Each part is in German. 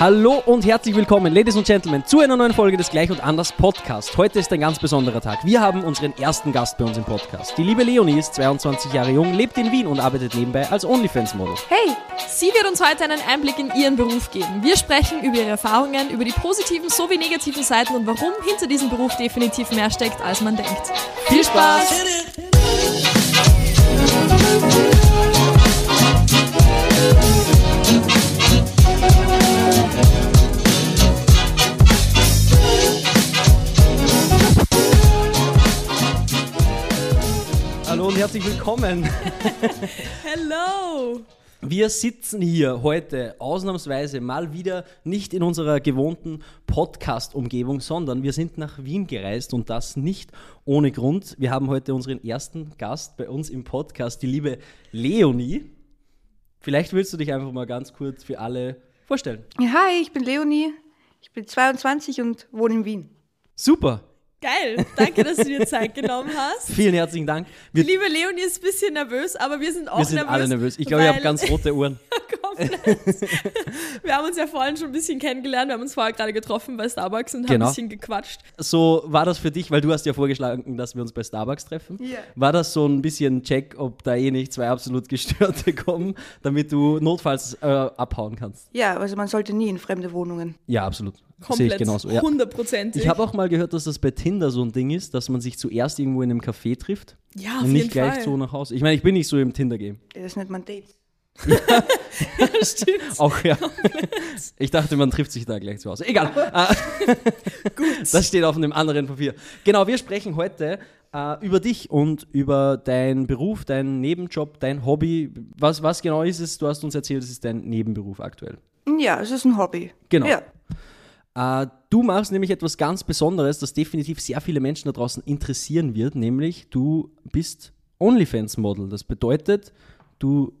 Hallo und herzlich willkommen, Ladies und Gentlemen, zu einer neuen Folge des Gleich und Anders Podcast. Heute ist ein ganz besonderer Tag. Wir haben unseren ersten Gast bei uns im Podcast. Die liebe Leonie ist 22 Jahre jung, lebt in Wien und arbeitet nebenbei als OnlyFans-Model. Hey, sie wird uns heute einen Einblick in ihren Beruf geben. Wir sprechen über ihre Erfahrungen, über die positiven sowie negativen Seiten und warum hinter diesem Beruf definitiv mehr steckt, als man denkt. Viel Spaß! Hallo und herzlich willkommen. Hello! Wir sitzen hier heute ausnahmsweise mal wieder nicht in unserer gewohnten Podcast-Umgebung, sondern wir sind nach Wien gereist und das nicht ohne Grund. Wir haben heute unseren ersten Gast bei uns im Podcast, die liebe Leonie. Vielleicht willst du dich einfach mal ganz kurz für alle vorstellen. Hi, ich bin Leonie. Ich bin 22 und wohne in Wien. Super. Geil, danke, dass du dir Zeit genommen hast. Vielen herzlichen Dank. Wir, die liebe Leonie ist ein bisschen nervös, aber wir sind auch wir sind nervös. alle nervös. Ich glaube, ich habe ganz rote Ohren. komplett. wir haben uns ja vorhin schon ein bisschen kennengelernt. Wir haben uns vorher gerade getroffen bei Starbucks und haben Genau. ein bisschen gequatscht. So war das für dich, weil du hast ja vorgeschlagen, dass wir uns bei Starbucks treffen. Ja. War das so ein bisschen Check, ob da eh nicht zwei absolut Gestörte kommen, damit du notfalls äh, abhauen kannst? Ja, also man sollte nie in fremde Wohnungen. Ja, absolut. Sehe ich Komplett. genauso. Ja. Hundertprozentig. Ich habe auch mal gehört, dass das bei Tinder so ein Ding ist, dass man sich zuerst irgendwo in einem Café trifft ja, auf und nicht jeden gleich Fall. so nach Hause. Ich meine, ich bin nicht so im Tinder-Game. Das nennt man Dates. Stimmt. Auch ja. Ich dachte, man trifft sich da gleich zu Hause. Egal. Äh, Das steht auf einem anderen Papier. Genau, wir sprechen heute äh, über dich und über deinen Beruf, deinen Nebenjob, dein Hobby. Was, was genau ist es? Du hast uns erzählt, es ist dein Nebenberuf aktuell. Ja, es ist ein Hobby. Genau. Ja. Äh, du machst nämlich etwas ganz Besonderes, das definitiv sehr viele Menschen da draußen interessieren wird, nämlich du bist OnlyFans-Model. Das bedeutet, du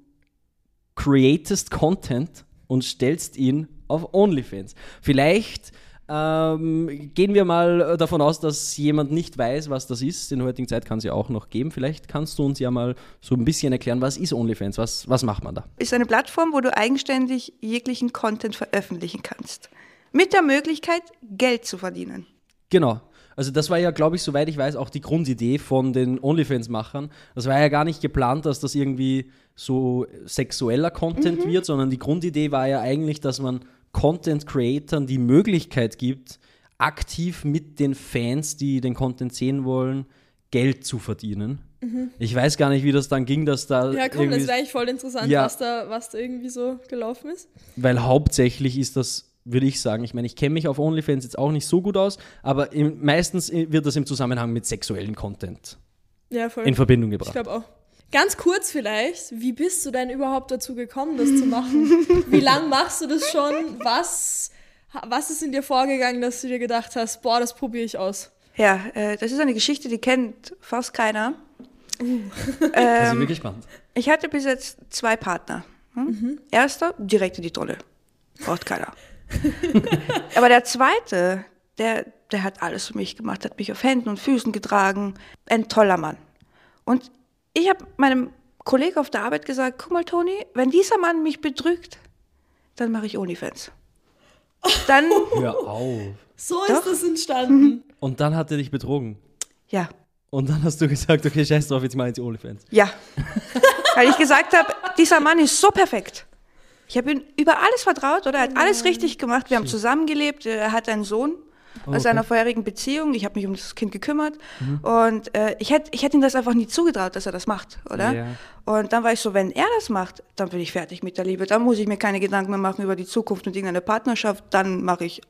createst Content und stellst ihn auf OnlyFans. Vielleicht ähm, gehen wir mal davon aus, dass jemand nicht weiß, was das ist. In der heutigen Zeit kann es ja auch noch geben. Vielleicht kannst du uns ja mal so ein bisschen erklären, was ist OnlyFans? Was, was macht man da? Ist eine Plattform, wo du eigenständig jeglichen Content veröffentlichen kannst. Mit der Möglichkeit, Geld zu verdienen. Genau. Also das war ja, glaube ich, soweit ich weiß, auch die Grundidee von den OnlyFans-Machern. Das war ja gar nicht geplant, dass das irgendwie so sexueller Content wird, sondern die Grundidee war ja eigentlich, dass man Content-Creatern die Möglichkeit gibt, aktiv mit den Fans, die den Content sehen wollen, Geld zu verdienen. Ich weiß gar nicht, wie das dann ging, dass da Ja, komm, das wäre eigentlich voll interessant, Ja. was, da, was da irgendwie so gelaufen ist. weil hauptsächlich ist das, würde ich sagen, ich meine, ich kenne mich auf OnlyFans jetzt auch nicht so gut aus, aber im, meistens wird das im Zusammenhang mit sexuellen Content Ja, voll. in Verbindung Ich gebracht. glaube auch. Ganz kurz vielleicht, wie bist du denn überhaupt dazu gekommen, das zu machen? Wie lange machst du das schon? Was, was ist in dir vorgegangen, dass du dir gedacht hast, boah, das probiere ich aus? Ja, äh, das ist eine Geschichte, die kennt fast keiner. Sind Ähm, wir gespannt. ich hatte bis jetzt zwei Partner. Hm? Erster, direkt in die Trolle. Braucht keiner. Aber der zweite, der, der hat alles für mich gemacht, hat mich auf Händen und Füßen getragen. Ein toller Mann. Und ich habe meinem Kollegen auf der Arbeit gesagt, guck mal, Toni, wenn dieser Mann mich betrügt, dann mache ich OnlyFans. Dann, Hör auf. So Doch. ist das entstanden. Und dann hat er dich betrogen. ja, Und dann hast du gesagt, okay, scheiß drauf, jetzt mach ich die OnlyFans. ja. Weil ich gesagt habe, dieser Mann ist so perfekt. Ich habe ihm über alles vertraut oder er hat alles richtig gemacht. Wir haben zusammengelebt. Er hat einen Sohn aus okay. seiner vorherigen Beziehung. Ich habe mich um das Kind gekümmert. Und äh, ich hätte ich hätt ihm das einfach nie zugetraut, dass er das macht, oder? Ja. Und dann war ich so, wenn er das macht, dann bin ich fertig mit der Liebe. Dann muss ich mir keine Gedanken mehr machen über die Zukunft und irgendeine Partnerschaft. Dann mache ich,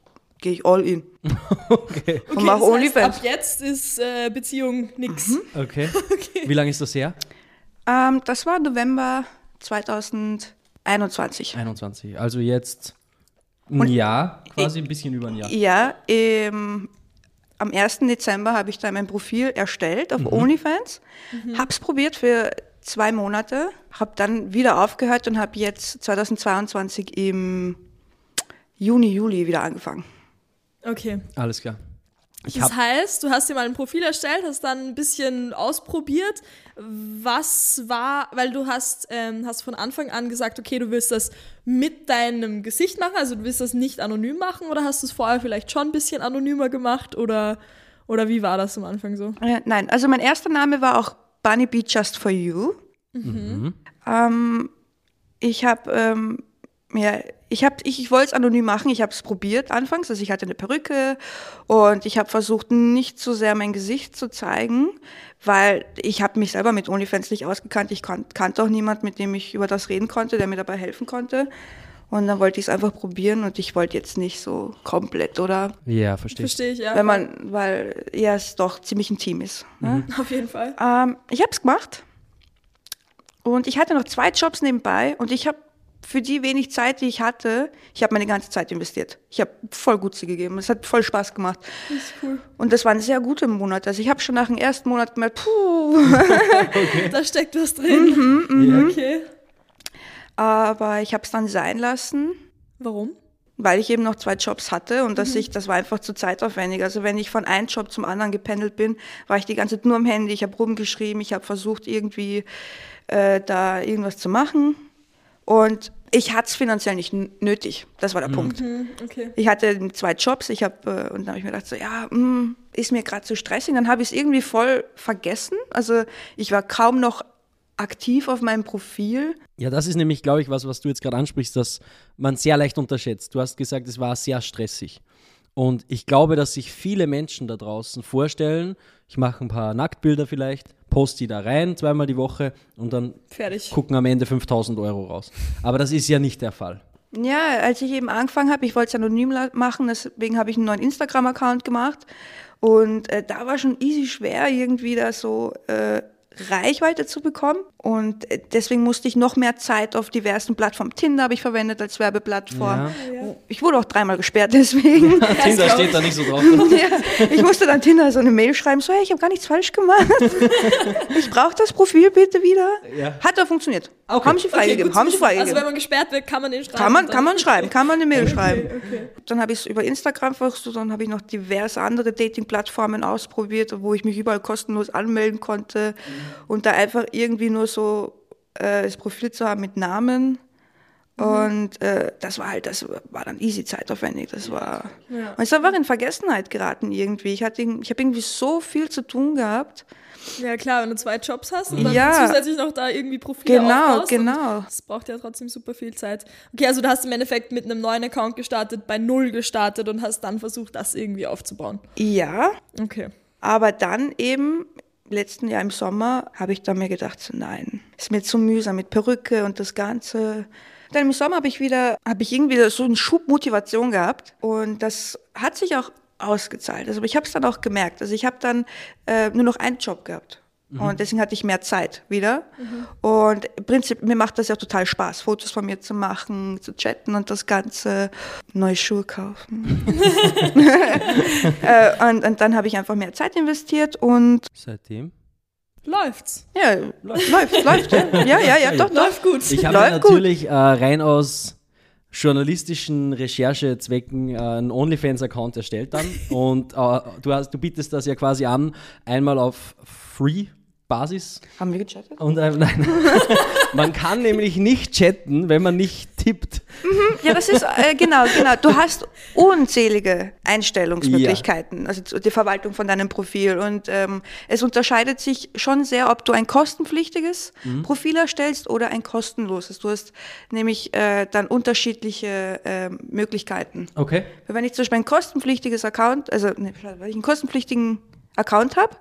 gehe ich all in. Okay. Und mache das heißt, OnlyFans. ab jetzt ist äh, Beziehung nix. Okay. Wie lange ist das her? Ähm, das war November 2021. 21. Also jetzt ein Jahr, quasi ein bisschen über ein Jahr. Ja, ähm, am 1. Dezember habe ich dann mein Profil erstellt auf OnlyFans, hab's probiert für zwei Monate, habe dann wieder aufgehört und habe jetzt 2022 im Juni, Juli wieder angefangen. Okay. Alles klar. Das heißt, du hast dir mal ein Profil erstellt, hast dann ein bisschen ausprobiert. Was war, weil du hast, ähm, hast von Anfang an gesagt, okay, du willst das mit deinem Gesicht machen, also du willst das nicht anonym machen oder hast du es vorher vielleicht schon ein bisschen anonymer gemacht oder, oder wie war das am Anfang so? Äh, nein, also mein erster Name war auch Bunny Bee Just for You. Ähm, ich habe ähm, ja, ich habe ich, ich wollte es anonym machen. Ich habe es probiert anfangs, also ich hatte eine Perücke und ich habe versucht nicht so sehr mein Gesicht zu zeigen, weil ich habe mich selber mit OnlyFans nicht ausgekannt. Ich kan kannte auch niemand, mit dem ich über das reden konnte, der mir dabei helfen konnte. Und dann wollte ich es einfach probieren und ich wollte jetzt nicht so komplett, oder? Ja, verstehe. ich. Verstehe ich, ja. Wenn man, weil ja es doch ziemlich intim ist. Ne? Auf jeden Fall. Ähm, ich habe es gemacht und ich hatte noch zwei Jobs nebenbei und ich habe für die wenig Zeit, die ich hatte, ich habe meine ganze Zeit investiert. Ich habe voll gut sie gegeben. Es hat voll Spaß gemacht. Das ist cool. Und das waren sehr gute Monate. Also ich habe schon nach dem ersten Monat gemerkt, puh. Da steckt was drin. Ja. Okay. Aber ich habe es dann sein lassen, Warum? weil ich eben noch zwei Jobs hatte und dass ich, das war einfach zu zeitaufwendig. Also wenn ich von einem Job zum anderen gependelt bin, war ich die ganze Zeit nur am Handy. Ich habe rumgeschrieben, ich habe versucht irgendwie äh, da irgendwas zu machen und ich hatte es finanziell nicht nötig. Das war der Punkt. Hm, okay. Ich hatte zwei Jobs, ich habe äh, und dann habe ich mir gedacht so, ja, mh, ist mir gerade zu stressig. Dann habe ich es irgendwie voll vergessen. Also ich war kaum noch aktiv auf meinem Profil. Ja, das ist nämlich, glaube ich, was, was du jetzt gerade ansprichst, dass man sehr leicht unterschätzt. Du hast gesagt, es war sehr stressig. Und ich glaube, dass sich viele Menschen da draußen vorstellen, ich mache ein paar Nacktbilder vielleicht, poste die da rein zweimal die Woche und dann Fertig. gucken am Ende 5000 Euro raus. Aber das ist ja nicht der Fall. Ja, als ich eben angefangen habe, ich wollte es anonym machen, deswegen habe ich einen neuen Instagram-Account gemacht. Und äh, da war schon easy schwer, irgendwie da so äh, Reichweite zu bekommen. Und äh, deswegen musste ich noch mehr Zeit auf diversen Plattformen. Tinder habe ich verwendet als Werbeplattform. Ja. Ich wurde auch dreimal gesperrt deswegen. Tinder steht da nicht so drauf. ja, ich musste dann Tinder so eine Mail schreiben, so hey, ich habe gar nichts falsch gemacht. ich brauche das Profil bitte wieder. Ja. Hat doch funktioniert. Okay. Haben sie freigegeben, zu haben sie. Also wenn man gesperrt wird, kann man den schreiben. Kann man, dann- kann man schreiben, kann man eine Mail Okay, schreiben. okay. Dann habe ich es über Instagram versucht, dann habe ich noch diverse andere Dating-Plattformen ausprobiert, wo ich mich überall kostenlos anmelden konnte und da einfach irgendwie nur so äh, das Profil zu haben mit Namen. Und äh, das war halt, das war dann easy zeitaufwendig. Das war. Ja. Und es ist einfach in Vergessenheit geraten irgendwie. Ich, hatte, ich habe irgendwie so viel zu tun gehabt. Ja klar, wenn du zwei Jobs hast und dann Ja. zusätzlich noch da irgendwie Profile Genau, aufbaust. genau. Das braucht ja trotzdem super viel Zeit. Okay, also du hast im Endeffekt mit einem neuen Account gestartet, bei Null gestartet und hast dann versucht, das irgendwie aufzubauen. Ja, Okay. Aber dann eben, letzten Jahr im Sommer, habe ich dann mir gedacht, so, nein, ist mir zu mühsam mit Perücke und das Ganze. Dann im Sommer habe ich wieder, habe ich irgendwie so einen Schub Motivation gehabt und das hat sich auch ausgezahlt. Also ich habe es dann auch gemerkt. Also ich habe dann äh, nur noch einen Job gehabt. Und deswegen hatte ich mehr Zeit wieder. Und im Prinzip, mir macht das ja total Spaß, Fotos von mir zu machen, zu chatten und das Ganze, neue Schuhe kaufen. äh, und, und dann habe ich einfach mehr Zeit investiert und Seitdem. Läuft's. ja, läuft, läuft, ja, ja, ja, ja doch, doch. Läuft gut. Ich habe natürlich äh, rein aus journalistischen Recherchezwecken äh, einen OnlyFans-Account erstellt dann. Und äh, du, hast, du bietest das ja quasi an, einmal auf Free-Basis. Haben wir gechattet? Und äh, nein, man kann nämlich nicht chatten, wenn man nicht tippt. Ja, das ist, äh, genau, genau. Du hast unzählige Einstellungsmöglichkeiten, also zu- die Verwaltung von deinem Profil. Und ähm, es unterscheidet sich schon sehr, ob du ein kostenpflichtiges Profil erstellst oder ein kostenloses. Du hast nämlich äh, dann unterschiedliche ähm, Möglichkeiten. Okay. Wenn ich zum Beispiel ein kostenpflichtiges Account, also ne, wenn ich einen kostenpflichtigen Account habe,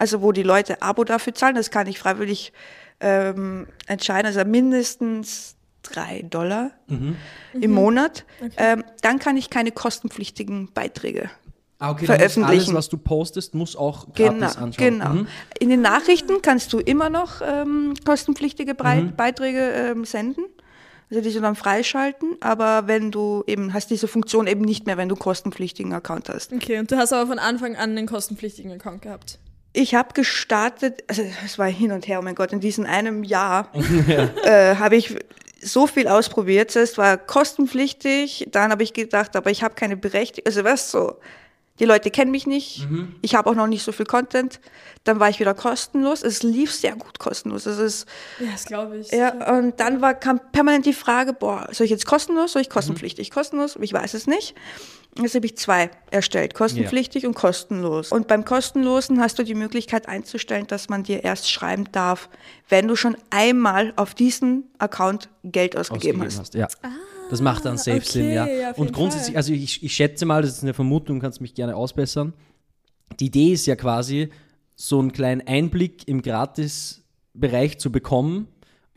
also wo die Leute Abo dafür zahlen, das kann ich freiwillig ähm, entscheiden, also mindestens drei Dollar im Monat, ähm, dann kann ich keine kostenpflichtigen Beiträge. Ah, okay, Veröffentlichen. Alles, was du postest, muss auch Genau, gratis anschauen. genau. Mhm. In den Nachrichten kannst du immer noch ähm, kostenpflichtige Brei Mhm. Beiträge ähm, senden. Also die dann freischalten, aber wenn du eben hast diese Funktion eben nicht mehr, wenn du kostenpflichtigen Account hast. Okay, und du hast aber von Anfang an einen kostenpflichtigen Account gehabt. Ich habe gestartet, also es war hin und her, oh mein Gott, in diesem einem Jahr äh, habe ich so viel ausprobiert. Es war kostenpflichtig, dann habe ich gedacht, aber ich habe keine Berechtigung, also was so, Die Leute kennen mich nicht. Mhm. Ich habe auch noch nicht so viel Content. Dann war ich wieder kostenlos. Es lief sehr gut kostenlos. Es ist, Ja, das glaube ich. ja, und dann war, kam permanent die Frage, boah, soll ich jetzt kostenlos, Mhm. soll ich kostenpflichtig? Kostenlos? Ich weiß es nicht. Jetzt habe ich zwei erstellt, kostenpflichtig und kostenlos. Und beim kostenlosen hast du die Möglichkeit einzustellen, dass man dir erst schreiben darf, wenn du schon einmal auf diesen Account Geld ausgegeben, ausgegeben hast. hast. Ja. Das macht dann safe okay, Sinn, ja. ja, und grundsätzlich, Fall. also ich, ich schätze mal, das ist eine Vermutung, kannst mich gerne ausbessern. Die Idee ist ja quasi, so einen kleinen Einblick im Gratis-Bereich zu bekommen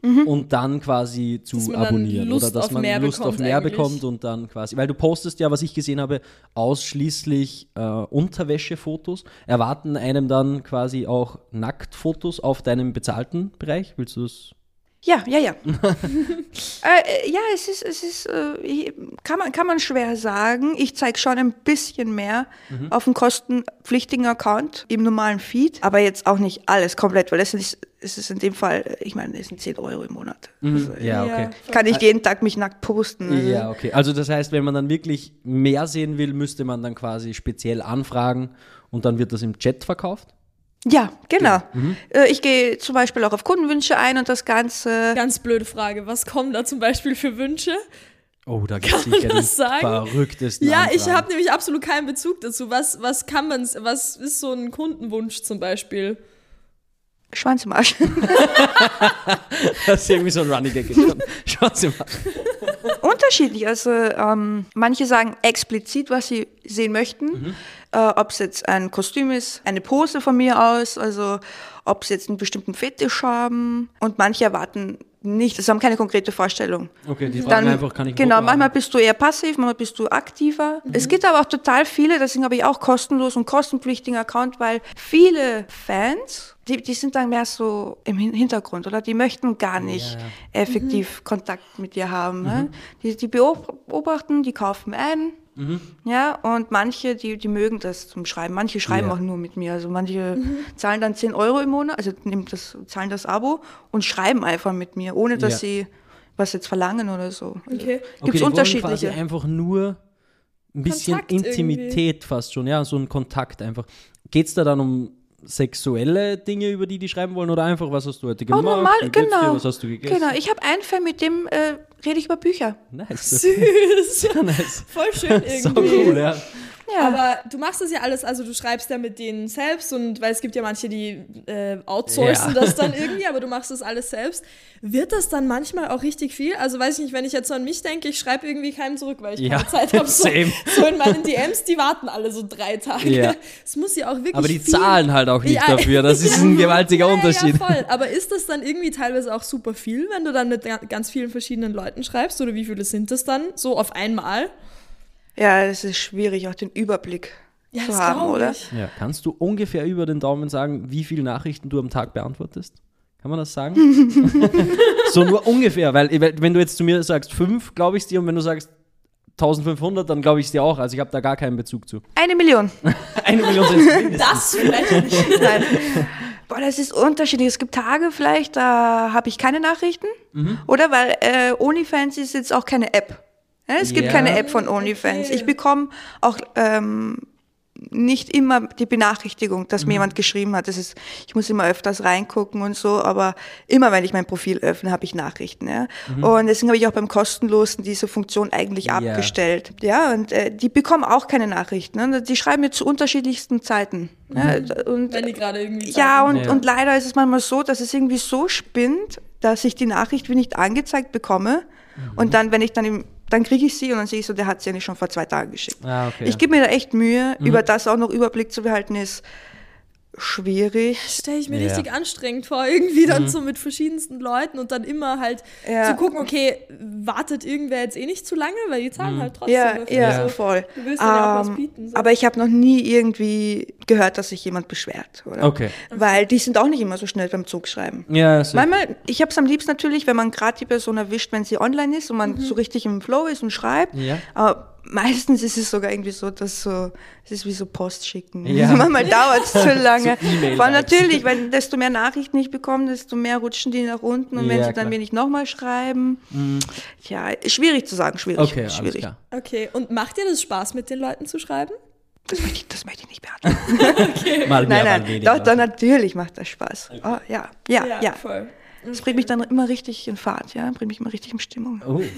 und dann quasi zu abonnieren. Oder dass man Lust auf mehr eigentlich. bekommt und dann quasi, weil du postest ja, was ich gesehen habe, ausschließlich äh, Unterwäschefotos, erwarten einem dann quasi auch Nacktfotos auf deinem bezahlten Bereich. Willst du das? Ja, ja, ja. äh, ja, es ist, es ist, äh, kann, man, kann man schwer sagen. Ich zeige schon ein bisschen mehr auf dem kostenpflichtigen Account im normalen Feed, aber jetzt auch nicht alles komplett, weil es ist, es ist in dem Fall, ich meine, es sind 10 Euro im Monat. Also, Ja, okay. kann ich jeden Tag mich nackt posten. Also, Ja, okay. Also das heißt, wenn man dann wirklich mehr sehen will, müsste man dann quasi speziell anfragen und dann wird das im Chat verkauft? Ja genau. Äh, Ich gehe zum Beispiel auch auf Kundenwünsche ein und das Ganze. Ganz blöde Frage. Was kommen da zum Beispiel für Wünsche? Oh, da gibt es man sicher das sagen? verrücktesten Ja, ich Anfragen. habe nämlich absolut keinen Bezug dazu. Was, was kann man, was ist so ein Kundenwunsch zum Beispiel? Schwanz im Arsch. Das ist irgendwie so ein Running Gag. Schauen Sie mal. Unterschiedlich. Also ähm, manche sagen explizit, was sie sehen möchten. Äh, ob es jetzt ein Kostüm ist, eine Pose von mir aus, also ob sie jetzt einen bestimmten Fetisch haben. Und manche erwarten nicht, also haben keine konkrete Vorstellung. Okay, die fragen einfach, kann ich Genau, manchmal bist du eher passiv, manchmal bist du aktiver. Es gibt aber auch total viele, deswegen habe ich auch kostenlos und kostenpflichtigen Account, weil viele Fans, die, die sind dann mehr so im Hin- Hintergrund, oder? Die möchten gar nicht effektiv Kontakt mit dir haben. Ne? Die, die beobachten, die kaufen ein. Ja, und manche, die, die mögen das zum Schreiben. Manche schreiben Ja. auch nur mit mir. Also manche zahlen dann 10 Euro im Monat, also nehmen das, zahlen das Abo und schreiben einfach mit mir, ohne dass Ja. sie was jetzt verlangen oder so. Okay. Okay, die wollen quasi unterschiedliche? einfach nur ein bisschen Kontakt Intimität fast schon, ja, so ein Kontakt einfach. Geht es da dann um sexuelle Dinge, über die die schreiben wollen oder einfach, was hast du heute Auch gemacht? normal, Wie geht's genau. Dir? Was hast du gegessen? Genau, ich habe einen Fan, mit dem äh, rede ich über Bücher. Nice. Süß. nice. Voll schön So irgendwie. cool, ja. Ja. Aber du machst das ja alles, also du schreibst ja mit denen selbst und weil es gibt ja manche, die äh, outsourcen Ja. das dann irgendwie, aber du machst das alles selbst. Wird das dann manchmal auch richtig viel? Also weiß ich nicht, wenn ich jetzt so an mich denke, ich schreibe irgendwie keinem zurück, weil ich Ja, keine Zeit habe. So, so in meinen DMs, die warten alle so drei Tage. Ja. Es muss ja auch wirklich Aber die viel zahlen halt auch nicht dafür. Das ist ein gewaltiger Unterschied. Ja, voll. Aber ist das dann irgendwie teilweise auch super viel, wenn du dann mit ga- ganz vielen verschiedenen Leuten schreibst? Oder wie viele sind das dann? So auf einmal? Ja, es ist schwierig, auch den Überblick Ja, zu das haben, oder? ich. Ja, kannst du ungefähr über den Daumen sagen, wie viele Nachrichten du am Tag beantwortest? Kann man das sagen? so nur ungefähr, weil weil wenn du jetzt zu mir sagst fünf, glaube ich es dir, und wenn du sagst 1500, dann glaube ich es dir auch. Also ich habe da gar keinen Bezug zu. Eine Million. Eine Million sind. Das vielleicht nicht. Nein. Boah, das ist unterschiedlich. Es gibt Tage vielleicht, da habe ich keine Nachrichten. Mhm. Oder weil äh, OnlyFans ist jetzt auch keine App. Es gibt Ja. keine App von OnlyFans. Ich bekomme auch ähm, nicht immer die Benachrichtigung, dass Mhm. mir jemand geschrieben hat. Das ist, ich muss immer öfters reingucken und so, aber immer wenn ich mein Profil öffne, habe ich Nachrichten. Ja? Und deswegen habe ich auch beim kostenlosen diese Funktion eigentlich Mhm. Ja. abgestellt. Ja, und äh, die bekommen auch keine Nachrichten. Ne? Die schreiben mir zu unterschiedlichsten Zeiten. Ja, und, Wenn die gerade irgendwie. ja, und, Mhm. Ja. und leider ist es manchmal so, dass es irgendwie so spinnt, dass ich die Nachricht wie nicht angezeigt bekomme. Mhm. Und dann, wenn ich dann im, dann kriege ich sie und dann sehe ich so, der hat sie eigentlich schon vor zwei Tagen geschickt. Ah, okay. Ich gebe mir da echt Mühe, Mhm. über das auch noch Überblick zu behalten, ist schwierig. stelle ich mir Ja. Mhm. richtig anstrengend vor, irgendwie dann so mit verschiedensten Leuten und dann immer halt Ja. zu gucken, okay, wartet irgendwer jetzt eh nicht zu lange, weil die zahlen halt trotzdem. Ja, dafür. ja, Also, voll. Du willst ja auch was Ähm, bieten. So. Aber ich habe noch nie irgendwie gehört, dass sich jemand beschwert. Oder? Okay. Weil die sind auch nicht immer so schnell beim Zugschreiben. Ja, so. Manchmal, ich habe es am liebsten natürlich, wenn man gerade die Person erwischt, wenn sie online ist und man so richtig im Flow ist und schreibt. Ja. Aber meistens ist es sogar irgendwie so, dass so, es ist wie so Post schicken. Ja. Manchmal dauert es zu lange. Vor allem natürlich, weil desto mehr Nachrichten ich bekomme, desto mehr rutschen die nach unten. Und wenn Ja, sie dann klar. Mhm. mir nicht nochmal schreiben, ja, schwierig zu sagen, schwierig. Okay, alles schwierig. klar. okay, und macht dir das Spaß, mit den Leuten zu schreiben? Das möchte ich, das möchte ich nicht beantworten. Mal mehr, nein, mal nein, weniger. doch, doch, natürlich macht das Spaß. Oh, ja, ja, ja. voll. Das bringt mich dann immer richtig in Fahrt, ja, bringt mich immer richtig in Stimmung. Oh.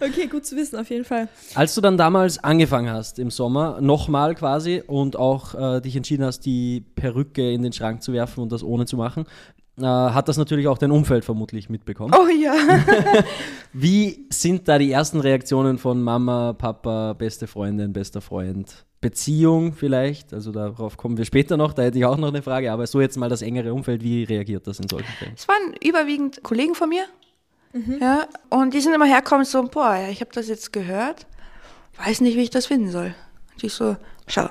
Okay, gut zu wissen, auf jeden Fall. Als du dann damals angefangen hast im Sommer, nochmal quasi, und auch äh, dich entschieden hast, die Perücke in den Schrank zu werfen und das ohne zu machen, äh, hat das natürlich auch dein Umfeld vermutlich mitbekommen. Oh ja. Wie sind da die ersten Reaktionen von Mama, Papa, beste Freundin, bester Freund? Beziehung vielleicht? Also darauf kommen wir später noch, da hätte ich auch noch eine Frage, aber so jetzt mal das engere Umfeld, wie reagiert das in solchen Fällen? Es waren überwiegend Kollegen von mir. Ja, und die sind immer hergekommen so, boah, ja, ich habe das jetzt gehört, weiß nicht, wie ich das finden soll. Und ich so, schau,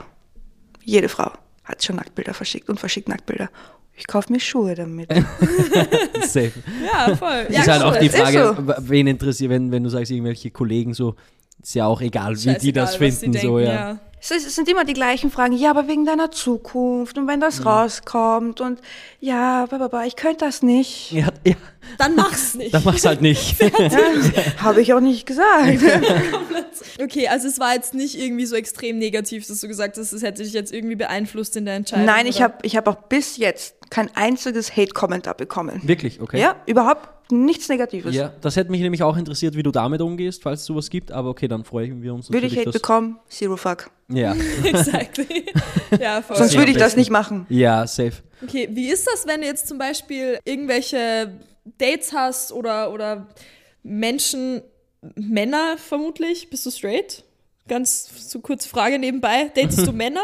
jede Frau hat schon Nacktbilder verschickt und verschickt Nacktbilder. Ich kaufe mir Schuhe damit. Safe. Ja, voll. ist halt auch die Frage, so. wen interessiert, wenn, wenn du sagst, irgendwelche Kollegen so, ist ja auch egal, wie die das finden, die so, denken, ja. Es, sind immer die gleichen Fragen. Ja, aber wegen deiner Zukunft und wenn das rauskommt und ja, bababa, ich könnte das nicht. Ja, ja, Dann mach's nicht. dann mach's halt nicht. Habe ich auch nicht gesagt. Okay, also es war jetzt nicht irgendwie so extrem negativ, dass du gesagt hast, es hätte dich jetzt irgendwie beeinflusst in der Entscheidung. Nein, ich habe ich hab auch bis jetzt kein einziges Hate-Kommentar bekommen. Wirklich, okay. Ja, überhaupt nichts Negatives. Ja, das hätte mich nämlich auch interessiert, wie du damit umgehst, falls es sowas gibt, aber okay, dann freuen wir uns Würde ich Hate bekommen? Zero fuck. Ja, Exactly. ja, voll. Sonst würde ich das nicht machen. ja, safe. Okay, wie ist das, wenn du jetzt zum Beispiel irgendwelche Dates hast oder, oder Menschen, Männer vermutlich? Bist du straight? Ganz so kurz Frage nebenbei. Datest du Männer?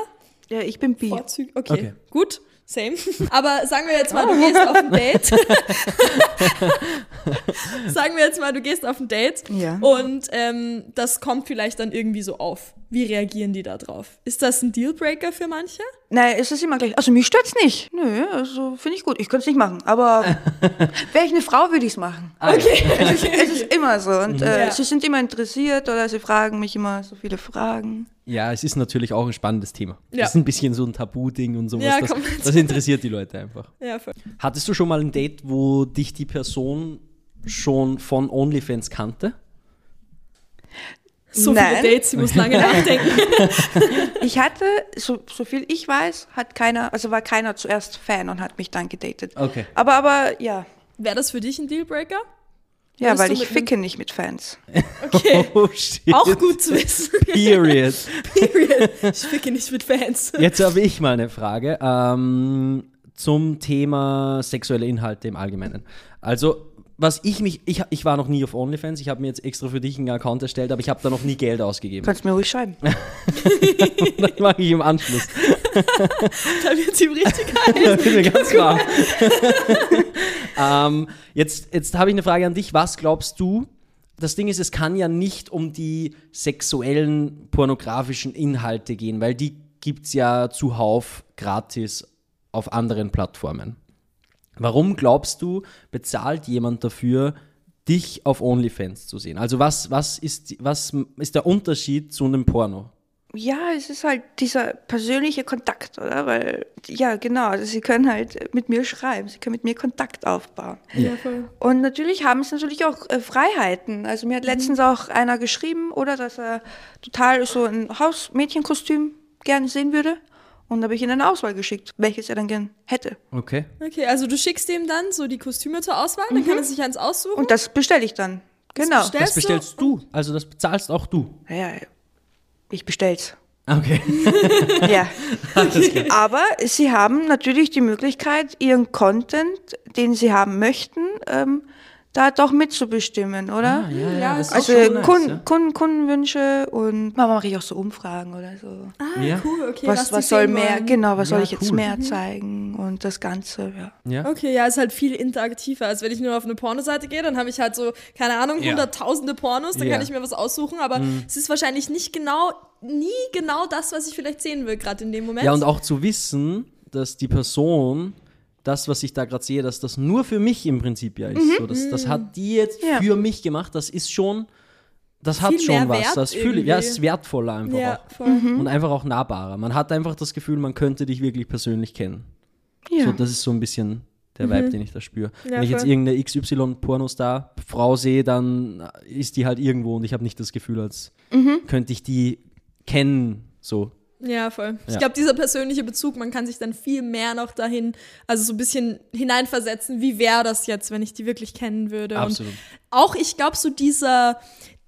Ja, ich bin bi. Okay. Okay. gut. Same. Aber sagen wir jetzt mal, du gehst auf ein Date. sagen wir jetzt mal, du gehst auf ein Date Ja. und ähm, das kommt vielleicht dann irgendwie so auf. Wie reagieren die da drauf? Ist das ein Dealbreaker für manche? Nein, es ist immer gleich. Also mich stört's nicht. Nö, also finde ich gut. Ich könnte es nicht machen. Aber wäre ich eine Frau, würde ich es machen. Okay. Es ist immer so. Und äh, Ja. sie sind immer interessiert oder sie fragen mich immer so viele Fragen. Ja, es ist natürlich auch ein spannendes Thema. Ja. Das ist ein bisschen so ein Tabu-Ding und sowas. Ja, das, das interessiert die Leute einfach. ja, voll. Hattest du schon mal ein Date, wo dich die Person schon von OnlyFans kannte? So Nein. viele Dates, sie muss lange nachdenken. Ich hatte, so, so viel ich weiß, hat keiner, also war keiner zuerst Fan und hat mich dann gedatet. Okay. Aber, aber ja. Wäre das für dich ein Dealbreaker? Ja, Würdest weil ich mit einem- ficke nicht mit Fans. Okay. Oh shit. Auch gut zu wissen. Period. Period. Ich ficke nicht mit Fans. Jetzt habe ich mal eine Frage ähm, zum Thema sexuelle Inhalte im Allgemeinen. Also, was ich mich, ich, ich war noch nie auf OnlyFans, ich habe mir jetzt extra für dich einen Account erstellt, aber ich habe da noch nie Geld ausgegeben. Kannst mir ruhig schreiben. das mache ich im Anschluss. Da wird ihm richtig heiß. Mir ganz warm. ähm, jetzt jetzt habe ich eine Frage an dich. Was glaubst du? Das Ding ist, es kann ja nicht um die sexuellen pornografischen Inhalte gehen, weil die gibt es ja zuhauf gratis auf anderen Plattformen. Warum glaubst du, bezahlt jemand dafür, dich auf OnlyFans zu sehen? Also was, was, ist, was ist der Unterschied zu einem Porno? Ja, es ist halt dieser persönliche Kontakt, oder? Weil, ja, genau, also sie können halt mit mir schreiben, sie können mit mir Kontakt aufbauen. Ja. Und natürlich haben sie natürlich auch äh, Freiheiten. Also mir hat letztens auch einer geschrieben, oder, dass er total so ein Hausmädchenkostüm gerne sehen würde. Und da habe ich ihm eine Auswahl geschickt, welches er dann gern hätte. Okay. Okay, also du schickst ihm dann so die Kostüme zur Auswahl, dann kann er sich eins aussuchen. Und das bestelle ich dann. Genau. bestellst Das bestellst du, also das bezahlst auch du. Ja, ich bestell's. Okay. Ja. Aber sie haben natürlich die Möglichkeit, ihren Content, den sie haben möchten, ähm, da doch mitzubestimmen, oder? Ah, ja, ja, Ja, das ist Also auch schon nice, Kunden, ja. Kunden, Kundenwünsche und manchmal mache ich auch so Umfragen oder so. ah, Ja. cool, okay. was was soll mehr, wollen. genau, was Ja, soll ich jetzt cool. mehr zeigen und das Ganze, ja. Ja. Okay, ja, ist halt viel interaktiver, als wenn ich nur auf eine Pornoseite gehe, dann habe ich halt so, keine Ahnung, Ja. hunderttausende Pornos, dann Ja. kann ich mir was aussuchen, aber es ist wahrscheinlich nicht genau, nie genau das, was ich vielleicht sehen will, gerade in dem Moment. Ja, und auch zu wissen, dass die Person, das, was ich da gerade sehe, dass das nur für mich im Prinzip ja ist. So, das, das hat die jetzt Ja. für mich gemacht. Das ist schon, das hat Viel schon was. Wert Das fühle, irgendwie. ja, es ist wertvoller einfach ja, auch. voll. Und einfach auch nahbarer. Man hat einfach das Gefühl, man könnte dich wirklich persönlich kennen. Ja. So, das ist so ein bisschen der Vibe, den ich da spüre. Ja, Wenn ich jetzt irgendeine XY-Pornostar-Frau sehe, dann ist die halt irgendwo und ich habe nicht das Gefühl, als könnte ich die kennen, So. Ja, voll. Ich Ja. glaube, dieser persönliche Bezug, man kann sich dann viel mehr noch dahin, also so ein bisschen hineinversetzen, wie wäre das jetzt, wenn ich die wirklich kennen würde. Absolut. Und auch, ich glaube, so dieser,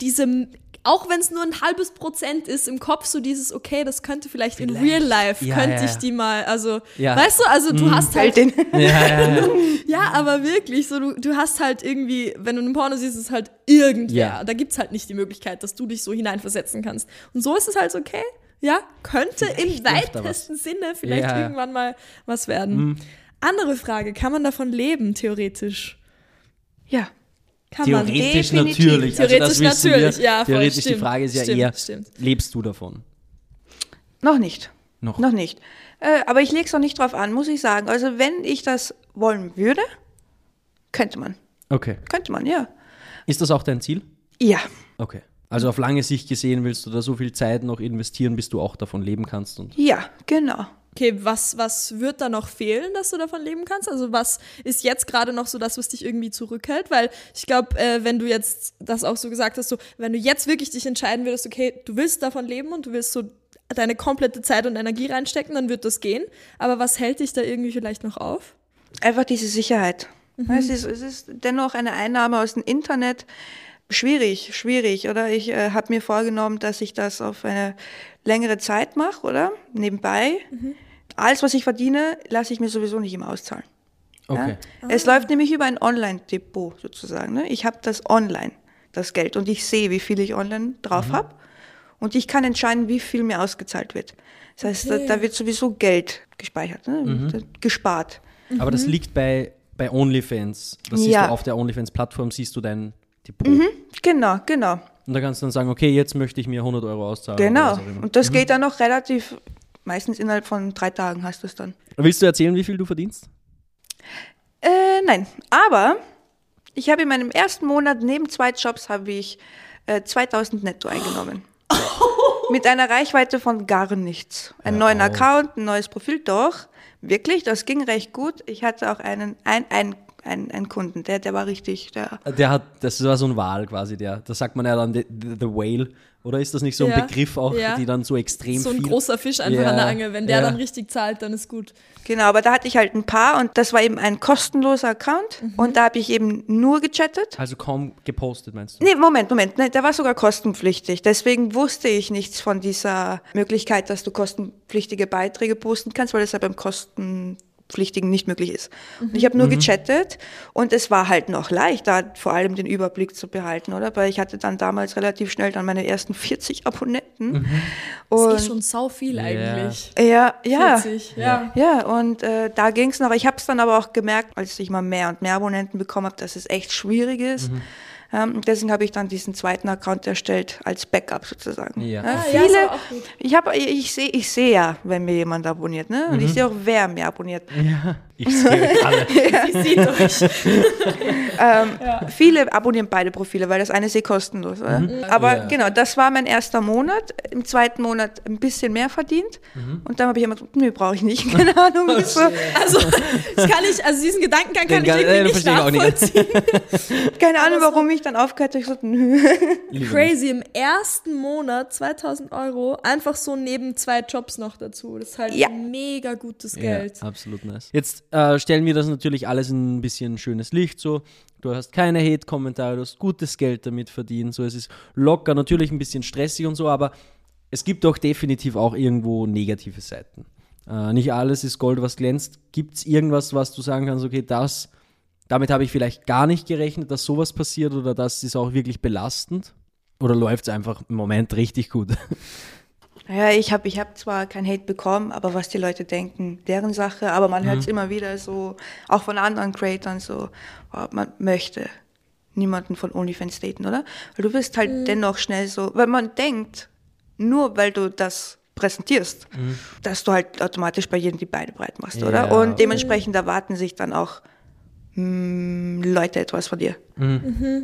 diese, auch wenn es nur ein halbes Prozent ist im Kopf, so dieses, okay, das könnte vielleicht, in Real Life, Ja, könnte ja, ich die mal, also, Ja. weißt du, also du hast halt, Heldin. Ja, ja, ja. ja, aber wirklich, so du, du hast halt irgendwie, wenn du einen Porno siehst, ist es halt irgendwer. Ja. Da gibt es halt nicht die Möglichkeit, dass du dich so hineinversetzen kannst. Und so ist es halt so, okay, ja, könnte im läuft da weitesten Sinne vielleicht Ja, ja. irgendwann mal was werden. Andere Frage, kann man davon leben, theoretisch? Ja. Kann man. Theoretisch Definitiv. natürlich. Theoretisch also das natürlich, wir. ja, voll, Theoretisch die stimmt, Frage ist ja stimmt, eher, stimmt. lebst du davon? Noch nicht. Noch. Noch nicht. Äh, aber ich lege es auch nicht drauf an, muss ich sagen. Also wenn ich das wollen würde, könnte man. Okay. Könnte man, ja. Ist das auch dein Ziel? Ja. Okay. Also auf lange Sicht gesehen willst du da so viel Zeit noch investieren, bis du auch davon leben kannst. Und Ja, genau. Okay, was, was wird da noch fehlen, dass du davon leben kannst? Also was ist jetzt gerade noch so das, was dich irgendwie zurückhält? Weil ich glaube, äh, wenn du jetzt das auch so gesagt hast, so wenn du jetzt wirklich dich entscheiden würdest, okay, du willst davon leben und du willst so deine komplette Zeit und Energie reinstecken, dann wird das gehen. Aber was hält dich da irgendwie vielleicht noch auf? Einfach diese Sicherheit. Es, ist, es ist dennoch eine Einnahme aus dem Internet. Schwierig, schwierig, oder? Ich äh, habe mir vorgenommen, dass ich das auf eine längere Zeit mache, oder? Nebenbei. Alles, was ich verdiene, lasse ich mir sowieso nicht immer auszahlen. okay. Ja? Es läuft nämlich über ein Online-Depot sozusagen. Ne? Ich habe das online, das Geld. Und ich sehe, wie viel ich online drauf habe. Und ich kann entscheiden, wie viel mir ausgezahlt wird. Das heißt, Okay. da, da wird sowieso Geld gespeichert, ne? gespart. Aber das liegt bei, bei OnlyFans. Das siehst Ja. du auf der OnlyFans-Plattform, siehst du dein Depot. Genau, genau. Und da kannst du dann sagen, okay, jetzt möchte ich mir 100 Euro auszahlen. Genau. auch. Und das geht dann noch relativ, meistens innerhalb von drei Tagen hast du es dann. Willst du erzählen, wie viel du verdienst? Äh, nein, aber ich habe in meinem ersten Monat neben zwei Jobs habe ich äh, 2000 netto eingenommen. Mit einer Reichweite von gar nichts. Einen Hör neuen auf. Account, ein neues Profil, doch. Wirklich, das ging recht gut. Ich hatte auch einen, ein, ein, ein, einen Kunden, der, der war richtig, der, Der hat, das war so ein Wal quasi, der. Da sagt man ja dann the, the, Whale. Oder ist das nicht so ein Ja. Begriff auch, Ja. die dann so extrem So ein viel. großer Fisch einfach Ja, an der Angel. Wenn der ja. dann richtig zahlt, dann ist gut. Genau, aber da hatte ich halt ein paar und das war eben ein kostenloser Account und da habe ich eben nur gechattet. Also kaum gepostet, meinst du? Nee, Moment, Moment, nee, der war sogar kostenpflichtig. Deswegen wusste ich nichts von dieser Möglichkeit, dass du kostenpflichtige Beiträge posten kannst, weil das ja beim kostenpflichtigen nicht möglich ist. Und ich habe nur gechattet und es war halt noch leicht, da vor allem den Überblick zu behalten, oder? Weil ich hatte dann damals relativ schnell dann meine ersten 40 Abonnenten. Das Und ist eh schon sau viel Ja. eigentlich. ja, ja. 40, ja. Ja, und äh, da ging es noch. Ich habe es dann aber auch gemerkt, als ich mal mehr und mehr Abonnenten bekommen habe, dass es echt schwierig ist. Ähm, deswegen habe ich dann diesen zweiten Account erstellt als Backup sozusagen. Ja. Ah, ja, viele, gut. ich habe, ich sehe, ich sehe ja, wenn mir jemand abonniert, ne? Und ich sehe auch, wer mir abonniert. Ja. Ich sehe alle. Sie sieht euch. Viele abonnieren beide Profile, weil das eine ist eh kostenlos. Oder? Aber Ja. genau, das war mein erster Monat. Im zweiten Monat ein bisschen mehr verdient. Und dann habe ich immer gesagt, nee, brauche ich nicht. Keine Ahnung, wieso. Also, das kann ich, also diesen Gedankengang kann Den ich kann- äh, irgendwie nicht nachvollziehen. Keine Ahnung, warum ich dann aufgehört habe. Ich so, nö. Crazy, im ersten Monat 2000 Euro, einfach so neben zwei Jobs noch dazu. Das ist halt Ja. mega gutes Ja, Geld. absolut nice. Jetzt äh, stellen wir das natürlich alles in ein bisschen schönes Licht. So, du hast keine Hate-Kommentare, du hast gutes Geld damit verdient. So, es ist locker, natürlich ein bisschen stressig und so, aber es gibt doch definitiv auch irgendwo negative Seiten. Äh, nicht alles ist Gold, was glänzt. Gibt es irgendwas, was du sagen kannst, okay, das, damit habe ich vielleicht gar nicht gerechnet, dass sowas passiert oder das ist auch wirklich belastend? Oder läuft es einfach im Moment richtig gut? Ja, ich habe ich hab zwar kein Hate bekommen, aber was die Leute denken, deren Sache. Aber man hört es immer wieder so, auch von anderen Creators so, oh, man möchte niemanden von OnlyFans daten, oder? Weil du bist halt dennoch schnell so, weil man denkt, nur weil du das präsentierst, dass du halt automatisch bei jedem die Beine breit machst, oder? Ja. Und dementsprechend erwarten sich dann auch mm, Leute etwas von dir.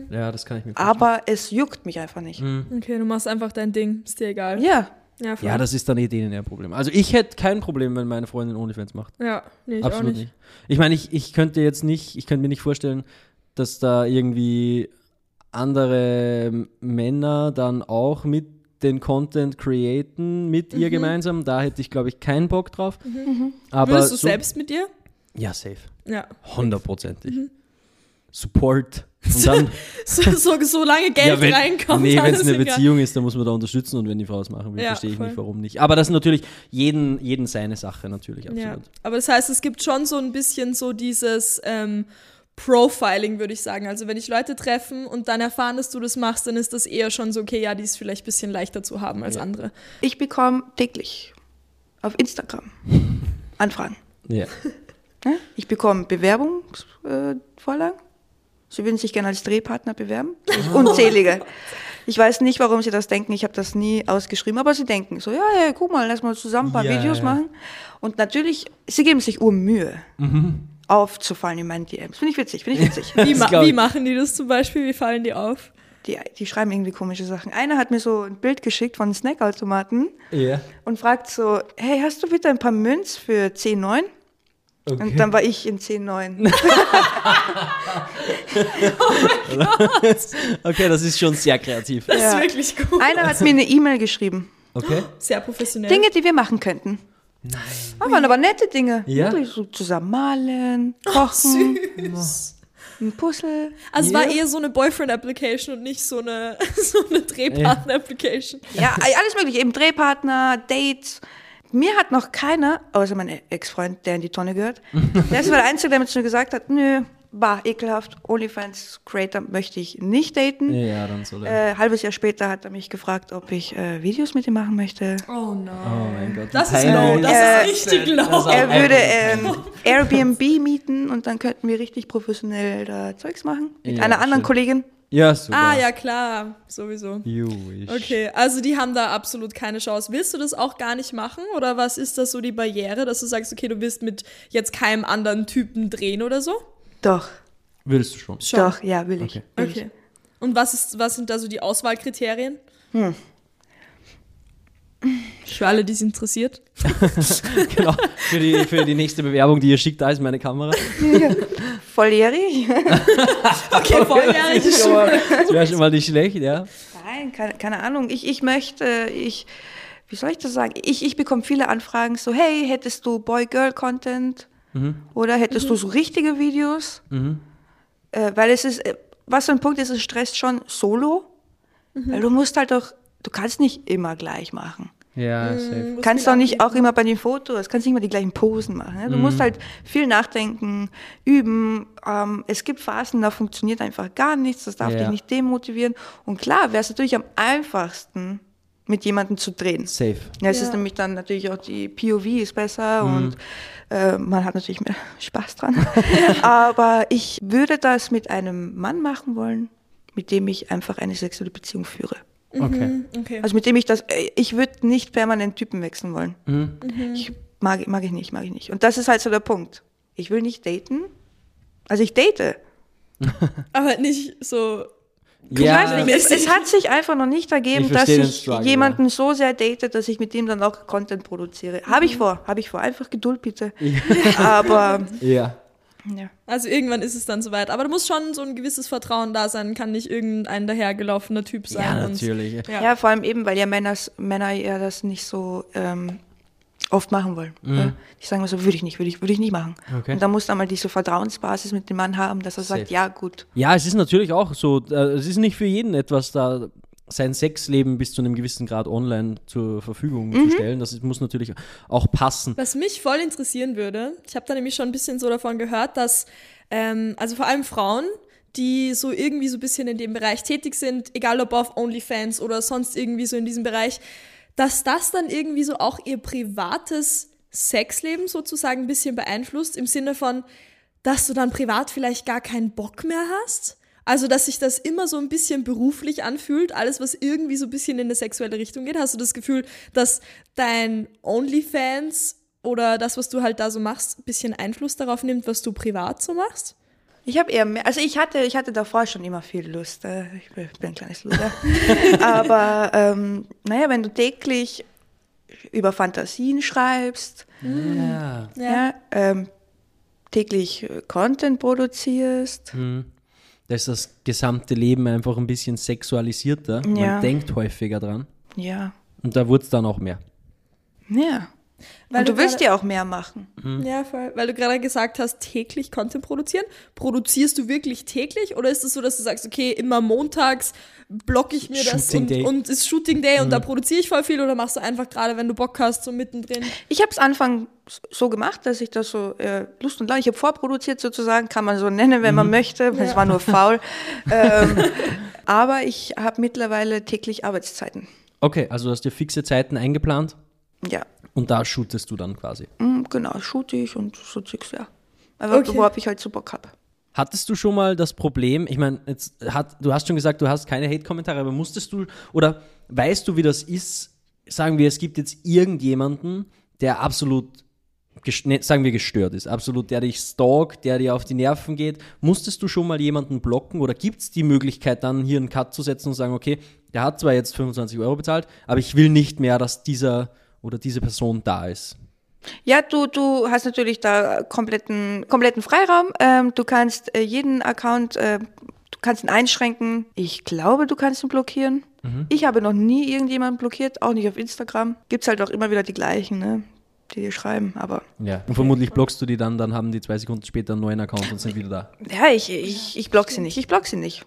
ja, das kann ich mir vorstellen. Aber es juckt mich einfach nicht. Okay, du machst einfach dein Ding, ist dir egal. Ja, Ja. Ja, das ist dann eh denen ihr Problem. Also ich hätte kein Problem, wenn meine Freundin OnlyFans macht. ja nee, ich Absolut auch nicht. nicht. Ich meine, ich, ich könnte jetzt nicht, ich könnte mir nicht vorstellen, dass da irgendwie andere Männer dann auch mit den Content createn mit ihr gemeinsam. Da hätte ich, glaube ich, keinen Bock drauf. Mhm. Aber Würdest du so, selbst mit dir? Ja, safe. Ja. Hundertprozentig. Support. Und dann, So, so, so lange Geld ja, wenn, reinkommt. nee, wenn es eine egal. Beziehung ist, dann muss man da unterstützen und wenn die Frau es machen will, Ja, verstehe ich voll. nicht, warum nicht. Aber das ist natürlich jeden, jeden seine Sache, natürlich, Ja. absolut. Aber das heißt, es gibt schon so ein bisschen so dieses ähm, Profiling, würde ich sagen. Also wenn ich Leute treffen und dann erfahren, dass du das machst, dann ist das eher schon so, okay, ja, die ist vielleicht ein bisschen leichter zu haben als andere. Ich bekomme täglich auf Instagram Anfragen. Ja. Ja? Ich bekomme Bewerbungsvorlagen. Sie würden sich gerne als Drehpartner bewerben. Ich, unzählige. Ich weiß nicht, warum Sie das denken. Ich habe das nie ausgeschrieben, aber Sie denken so, ja, ja, guck mal, lass mal zusammen ein paar Ja, Videos ja. machen. Und natürlich, Sie geben sich Urmühe, aufzufallen in meinen DMs. Finde ich witzig, finde ich witzig. Wie, ma wie machen die das zum Beispiel? Wie fallen die auf? Die, die schreiben irgendwie komische Sachen. Einer hat mir so ein Bild geschickt von Snackautomaten Ja. und fragt so, hey, hast du bitte ein paar Münz für 10,9? Okay. Und dann war ich in 10,9. okay, das ist schon sehr kreativ. Das Ja. ist wirklich gut. Einer hat mir eine E-Mail geschrieben. Okay. Sehr professionell. Dinge, die wir machen könnten. Nein. Ah, waren aber nette Dinge. Ja? So zusammen malen, kochen, Süß. ein Puzzle. Also es war eher so eine Boyfriend-Application und nicht so eine, so eine Drehpartner-Application. Ja, alles mögliche. Eben Drehpartner, Dates. Mir hat noch keiner, außer mein Ex-Freund, der in die Tonne gehört, der ist aber der Einzige, der mir schon gesagt hat, nö, bah, ekelhaft, OnlyFans-Creator möchte ich nicht daten. Ja, dann soll er. Äh, halbes Jahr später hat er mich gefragt, ob ich äh, Videos mit ihm machen möchte. Oh no. oh mein Gott. Das ist Peinlich. low, das Äh, ist richtig low. das ist Er würde ähm, Airbnb mieten und dann könnten wir richtig professionell da Zeugs machen. Mit Ja, einer anderen schön. Kollegin. Ja, super. Ah, ja, klar, sowieso. Jewish. Okay, also die haben da absolut keine Chance. Willst du das auch gar nicht machen? Oder was ist das so die Barriere, dass du sagst, okay, du willst mit jetzt keinem anderen Typen drehen oder so? Doch, Willst du schon? Schon. doch, ja, will ich. Okay. Will ich. Okay. Und was, ist, was sind da so die Auswahlkriterien? Hm. Für alle, die es interessiert. genau. Für die, für die nächste Bewerbung, die ihr schickt, da ist meine Kamera. Volljährig? Okay, volljährig ist schon. Das wäre schon mal nicht schlecht, ja. Nein, keine, keine Ahnung. Ich, ich möchte, ich, wie soll ich das sagen? Ich, ich bekomme viele Anfragen so, hey, hättest du Boy-Girl-Content? Oder hättest du so richtige Videos? Äh, weil es ist, äh, was so ein Punkt ist, es stresst schon solo. Weil du musst halt auch, du kannst nicht immer gleich machen. Ja, safe. Du kannst doch nicht auch immer bei den Fotos, kannst nicht immer die gleichen Posen machen. Ne? Du musst halt viel nachdenken, üben. Ähm, es gibt Phasen, da funktioniert einfach gar nichts, das darf Ja. dich nicht demotivieren. Und klar, wäre es natürlich am einfachsten, mit jemandem zu drehen. Safe. Ja, es Ja. ist nämlich dann natürlich auch die POV ist besser und äh, man hat natürlich mehr Spaß dran. Aber ich würde das mit einem Mann machen wollen, mit dem ich einfach eine sexuelle Beziehung führe. Okay. Okay. Also mit dem ich das, äh, ich würde nicht permanent Typen wechseln wollen. Mhm. Ich mag, mag ich nicht, mag ich nicht. Und das ist halt so der Punkt. Ich will nicht daten. Also ich date. Aber nicht so. Ich Ja, weiß nicht, es, es hat sich einfach noch nicht ergeben, Ich dass ich Struggle, jemanden so sehr date, dass ich mit dem dann auch Content produziere. Habe ich vor, habe ich vor. Einfach Geduld bitte. Aber ja. Ja. Also irgendwann ist es dann soweit. Aber da muss schon so ein gewisses Vertrauen da sein. Kann nicht irgendein dahergelaufener Typ sein. Ja, und- natürlich. Ja. ja, vor allem eben, weil ja Männers, Männer ja das nicht so ähm, oft machen wollen. Ja? Die sagen mir so, würde ich nicht, würde ich, würde ich nicht machen. Mhm. Okay. Und da muss dann mal diese Vertrauensbasis mit dem Mann haben, dass er sagt, Safe. ja gut. Ja, es ist natürlich auch so, äh, es ist nicht für jeden etwas da, sein Sexleben bis zu einem gewissen Grad online zur Verfügung Mhm. zu stellen. Das muss natürlich auch passen. Was mich voll interessieren würde, ich habe da nämlich schon ein bisschen so davon gehört, dass, ähm, also vor allem Frauen, die so irgendwie so ein bisschen in dem Bereich tätig sind, egal ob auf OnlyFans oder sonst irgendwie so in diesem Bereich, dass das dann irgendwie so auch ihr privates Sexleben sozusagen ein bisschen beeinflusst, im Sinne von, dass du dann privat vielleicht gar keinen Bock mehr hast. Also, dass sich das immer so ein bisschen beruflich anfühlt, alles, was irgendwie so ein bisschen in eine sexuelle Richtung geht. Hast du das Gefühl, dass dein OnlyFans oder das, was du halt da so machst, ein bisschen Einfluss darauf nimmt, was du privat so machst? Ich habe eher mehr, also ich hatte, ich hatte davor schon immer viel Lust. äh, Ich bin, bin ein kleines Luder. Aber ähm, naja, wenn du täglich über Fantasien schreibst, Ja. ja. ähm, täglich äh, Content produzierst, Da ist das gesamte Leben einfach ein bisschen sexualisierter. Ja. Man denkt häufiger dran. Ja. Und da wurde es dann auch mehr. Ja. Weil und du, du willst ja auch mehr machen. Ja, voll. Weil du gerade gesagt hast, täglich Content produzieren. Produzierst du wirklich täglich oder ist es so, dass du sagst, okay, immer montags blocke ich mir das Shooting und, Day. und ist Shooting Day und da produziere ich voll viel oder machst du einfach gerade, wenn du Bock hast, so mittendrin? Ich habe es Anfang so gemacht, dass ich das so äh, Lust und Laune, ich habe vorproduziert sozusagen, kann man so nennen, wenn man möchte. Es war nur faul. ähm, aber ich habe mittlerweile täglich Arbeitszeiten. Okay, also du hast dir fixe Zeiten eingeplant Ja, und da shootest du dann quasi. mm, genau, shoote ich und so Zeugs, ja. Aber Okay. worauf ich halt so Bock habe. Hattest du schon mal das Problem, ich meine, jetzt hat, du hast schon gesagt, du hast keine Hate-Kommentare, aber musstest du oder weißt du, wie das ist? Sagen wir, es gibt jetzt irgendjemanden, der absolut, ne, sagen wir, gestört ist, absolut, der dich stalkt, der dir auf die Nerven geht. Musstest du schon mal jemanden blocken oder gibt es die Möglichkeit, dann hier einen Cut zu setzen und sagen, okay, der hat zwar jetzt 25 Euro bezahlt, aber ich will nicht mehr, dass dieser oder diese Person da ist? Ja, du, du hast natürlich da kompletten, kompletten Freiraum. Ähm, du kannst äh, jeden Account, äh, du kannst ihn einschränken. Ich glaube, du kannst ihn blockieren. Ich habe noch nie irgendjemanden blockiert, auch nicht auf Instagram. Gibt's halt auch immer wieder die gleichen, ne? die dir schreiben, aber Ja. Und vermutlich blockst du die dann, dann haben die zwei Sekunden später einen neuen Account und sind wieder da. ja, ich, ich, ich block sie nicht, ich block sie nicht.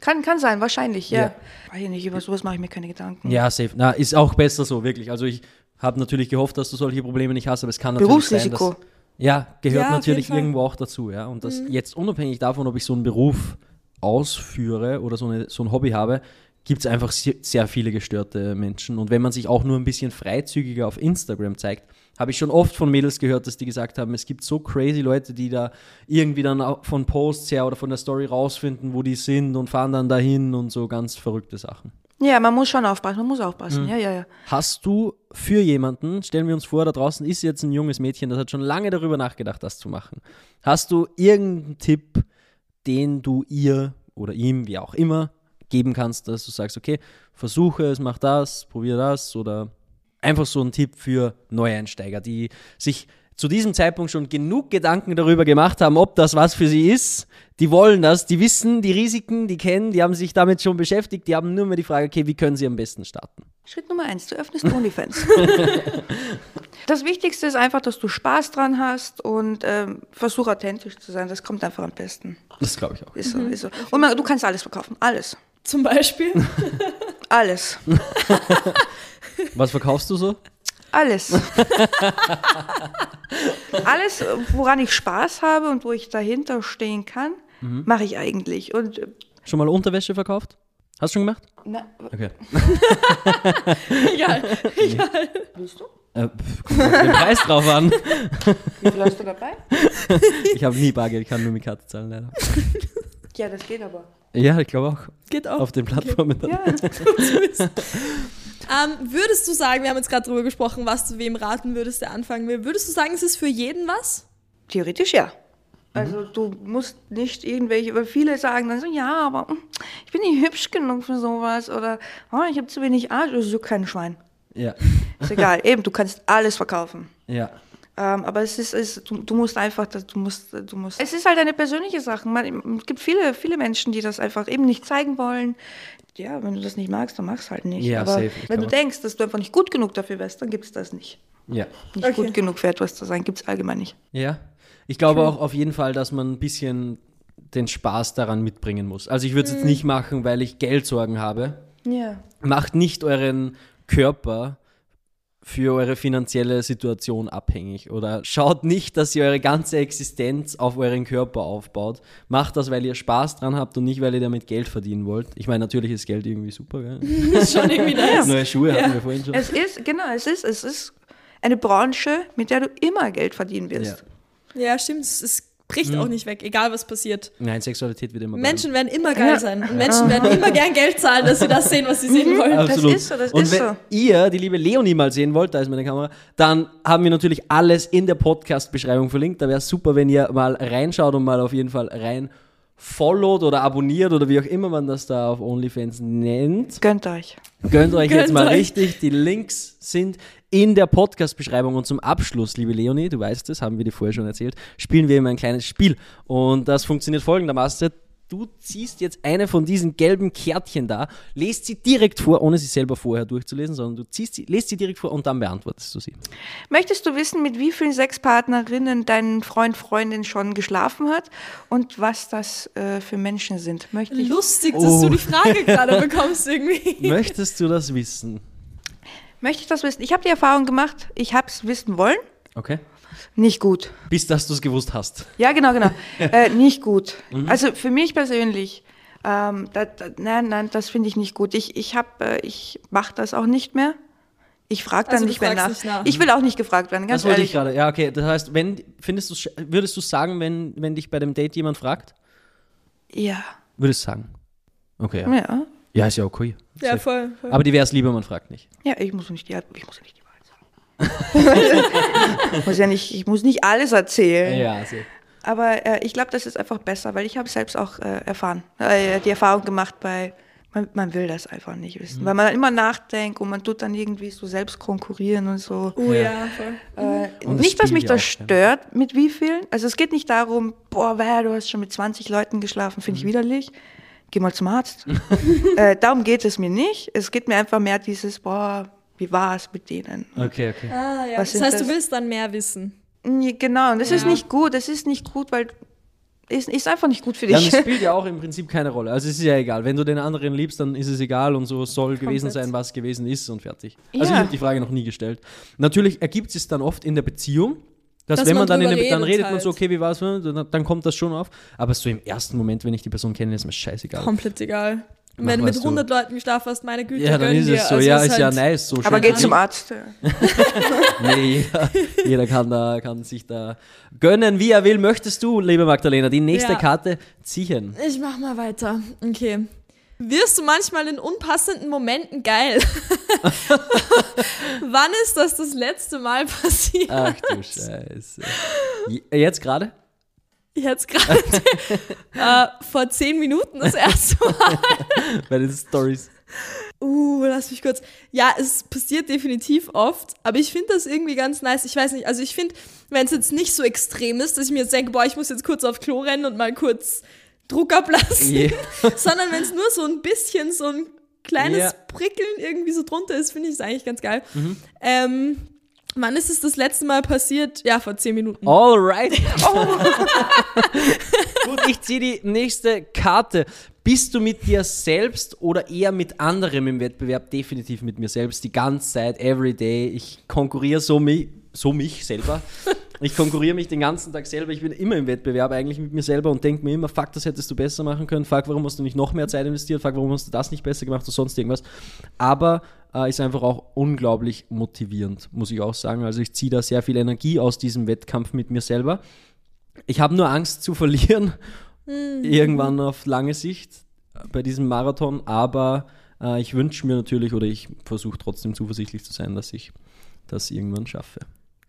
Kann, kann sein, wahrscheinlich, ja. Ja. Weiß ich nicht, über sowas mache ich mir keine Gedanken. Ja, safe. Na, ist auch besser so, wirklich. Also ich habe natürlich gehofft, dass du solche Probleme nicht hast, aber es kann natürlich sein, Berufsrisiko. dass, ja, gehört Ja, natürlich irgendwo auch dazu, ja. Und das jetzt unabhängig davon, ob ich so einen Beruf ausführe oder so, eine, so ein Hobby habe, gibt es einfach sehr, sehr viele gestörte Menschen. Und wenn man sich auch nur ein bisschen freizügiger auf Instagram zeigt, habe ich schon oft von Mädels gehört, dass die gesagt haben, es gibt so crazy Leute, die da irgendwie dann von Posts her oder von der Story rausfinden, wo die sind und fahren dann dahin und so ganz verrückte Sachen. Ja, man muss schon aufpassen, man muss aufpassen, ja, ja, ja. Hast du für jemanden, stellen wir uns vor, da draußen ist jetzt ein junges Mädchen, das hat schon lange darüber nachgedacht, das zu machen. Hast du irgendeinen Tipp, den du ihr oder ihm, wie auch immer, geben kannst, dass du sagst, okay, versuche es, mach das, probier das oder einfach so ein Tipp für Neueinsteiger, die sich zu diesem Zeitpunkt schon genug Gedanken darüber gemacht haben, ob das was für sie ist. Die wollen das, die wissen die Risiken, die kennen, die haben sich damit schon beschäftigt, die haben nur mehr die Frage, okay, wie können sie am besten starten? Schritt Nummer eins, du öffnest OnlyFans. das Wichtigste ist einfach, dass du Spaß dran hast und ähm, versuch authentisch zu sein. Das kommt einfach am besten. Das glaube ich auch. Ist so, ist so. Und man, du kannst alles verkaufen. Alles. Zum Beispiel. Alles. Was verkaufst du so? Alles. alles, woran ich Spaß habe und wo ich dahinter stehen kann, mache ich eigentlich. Und äh, Schon mal Unterwäsche verkauft? Hast du schon gemacht? na, Okay. Egal. Egal. willst du? Äh, kommt auf den Preis drauf an. Wie viel hast du dabei? Ich habe nie Bargeld, ich kann nur mit Karte zahlen, leider. Ja, das geht aber. Ja, ich glaube auch. Geht auch. Auf den Plattformen dann. Ja. Ähm, würdest du sagen, wir haben jetzt gerade darüber gesprochen, was du wem raten würdest, der anfangen will. Würdest du sagen, es ist für jeden was? Theoretisch ja. Also du musst nicht irgendwelche, weil viele sagen dann so, ja, aber hm, ich bin nicht hübsch genug für sowas oder oh, ich habe zu wenig Arsch, ist so kein Schwein. Ja. Ist egal, eben, du kannst alles verkaufen. Ja. Ähm, aber es ist, es, du, du musst einfach, du musst, du musst. Es ist halt eine persönliche Sache. Man, es gibt viele, viele Menschen, die das einfach eben nicht zeigen wollen. Ja, wenn du das nicht magst, dann mach's halt nicht. Ja, aber safe, wenn du denkst, dass du einfach nicht gut genug dafür wärst, dann gibt's das nicht. Ja. Nicht Okay. gut genug für etwas zu sein, gibt's allgemein nicht. Ja. Ich glaube auch auf jeden Fall, dass man ein bisschen den Spaß daran mitbringen muss. Also ich würde es jetzt nicht machen, weil ich Geldsorgen habe. Ja. Macht nicht euren Körper für eure finanzielle Situation abhängig oder schaut nicht, dass ihr eure ganze Existenz auf euren Körper aufbaut. Macht das, weil ihr Spaß dran habt und nicht, weil ihr damit Geld verdienen wollt. Ich meine, natürlich ist Geld irgendwie super, gell? ist schon irgendwie nice. Neue Schuhe hatten wir vorhin schon. Es ist, genau, es ist, es ist eine Branche, mit der du immer Geld verdienen wirst. Ja, stimmt. Es, es bricht auch nicht weg, egal was passiert. Nein, Sexualität wird immer Menschen werden immer geil sein. Und Menschen werden immer gern Geld zahlen, dass sie das sehen, was sie sehen wollen. Das Absolut. ist so, das und ist wenn so. ihr die liebe Leonie mal sehen wollt, da ist meine Kamera, dann haben wir natürlich alles in der Podcast-Beschreibung verlinkt. Da wäre es super, wenn ihr mal reinschaut und mal auf jeden Fall rein followt oder abonniert oder wie auch immer man das da auf OnlyFans nennt. Gönnt euch. Gönnt euch jetzt mal euch. richtig. Die Links sind in der Podcast-Beschreibung. Und zum Abschluss, liebe Leonie, du weißt es, haben wir dir vorher schon erzählt, spielen wir immer ein kleines Spiel. Und das funktioniert folgendermaßen. Du ziehst jetzt eine von diesen gelben Kärtchen da, lest sie direkt vor, ohne sie selber vorher durchzulesen, sondern du ziehst sie, lest sie direkt vor und dann beantwortest du sie. Möchtest du wissen, mit wie vielen Sexpartnerinnen dein Freund, Freundin schon geschlafen hat und was das äh, für Menschen sind? Möchte ich Lustig, dass Oh. du die Frage gerade bekommst irgendwie. Möchtest du das wissen? Möchte ich das wissen? Ich habe die Erfahrung gemacht, ich habe es wissen wollen. Okay. Nicht gut. Bis dass du es gewusst hast. Ja, genau, genau. äh, nicht gut. Also für mich persönlich, ähm, da, da, nein, nein, das finde ich nicht gut. Ich, ich, hab, äh, ich mache das auch nicht mehr. Ich frage dann Also nicht mehr nach. nicht nach. Ich will auch nicht gefragt werden, ganz Das wollte ich ehrlich. gerade. Ja, okay. Das heißt, wenn findest du würdest du sagen, wenn, wenn dich bei dem Date jemand fragt? Ja. Würdest du sagen. Okay, ja. ja. Ja, ist ja okay. Ja, voll. voll. Aber die wäre es lieber, man fragt nicht. Ja, ich muss nicht die, ich muss nicht die muss ja nicht, ich muss nicht alles erzählen. Ja, safe. Aber äh, ich glaube, das ist einfach besser, weil ich habe selbst auch äh, erfahren, äh, die Erfahrung gemacht bei, man, man will das einfach nicht wissen. Mhm. Weil man dann immer nachdenkt und man tut dann irgendwie so selbst konkurrieren und so. oh Ja. ja, voll. Äh, Und das nicht, dass mich ja das auch, ja. stört, mit wie vielen. Also es geht nicht darum, boah, wer, du hast schon mit 20 Leuten geschlafen, finde Mhm. ich widerlich. Geh mal zum Arzt. äh, darum geht es mir nicht. Es geht mir einfach mehr dieses, boah, wie war es mit denen? Okay, okay. Ah, ja. Das heißt, das? du willst dann mehr wissen. Genau, und das ist Ja. nicht gut. Das ist nicht gut, weil ist, ist einfach nicht gut für Ja, dich. es spielt ja auch im Prinzip keine Rolle. Also es ist ja egal. Wenn du den anderen liebst, dann ist es egal und so soll gewesen Komplett. sein, was gewesen ist und fertig. Also ich Ja. habe die Frage noch nie gestellt. Natürlich ergibt es dann oft in der Beziehung, dass, Dass wenn man, man dann in der, drüber dann redet redet man so, halt. okay, wie war es, dann, dann kommt das schon auf. Aber so im ersten Moment, wenn ich die Person kenne, ist mir scheißegal. Komplett egal. Und Mach, wenn du mit was du- 100 Leuten geschlafen hast, meine Güte, ja, dann ist dir. es so. Also ja, ist ja halt- nice. So Aber schön geh kann zum Arzt. Nee, jeder, jeder kann, da, kann sich da gönnen, wie er will. Möchtest du, liebe Magdalena, die nächste Ja. Karte ziehen? Ich mach mal weiter. Okay. Wirst du manchmal in unpassenden Momenten geil? Wann ist das das letzte Mal passiert? Ach du Scheiße. Je- Jetzt gerade? Jetzt gerade äh, vor zehn Minuten das erste Mal. Bei den Stories. Uh, lass mich kurz. Ja, es passiert definitiv oft, aber ich finde das irgendwie ganz nice. Ich weiß nicht, also ich finde, wenn es jetzt nicht so extrem ist, dass ich mir jetzt denke, boah, ich muss jetzt kurz auf Klo rennen und mal kurz Druck ablassen, Yeah. sondern wenn es nur so ein bisschen so ein kleines Ja. Prickeln irgendwie so drunter ist, finde ich es eigentlich ganz geil. Mhm. Ähm, wann ist es das letzte Mal passiert? Ja, vor zehn Minuten. Alright. Gut, ich ziehe die nächste Karte. Bist du mit dir selbst oder eher mit anderem im Wettbewerb? Definitiv mit mir selbst, die ganze Zeit, every day. Ich konkurriere so, mi so mich selber. Ich konkurriere mich den ganzen Tag selber. Ich bin immer im Wettbewerb eigentlich mit mir selber und denke mir immer, fuck, das hättest du besser machen können. Fuck, warum hast du nicht noch mehr Zeit investiert? Fuck, warum hast du das nicht besser gemacht oder sonst irgendwas? Aber äh, ist einfach auch unglaublich motivierend, muss ich auch sagen. Also ich ziehe da sehr viel Energie aus diesem Wettkampf mit mir selber. Ich habe nur Angst zu verlieren, irgendwann auf lange Sicht äh, bei diesem Marathon, aber äh, ich wünsche mir natürlich oder ich versuche trotzdem zuversichtlich zu sein, dass ich das irgendwann schaffe.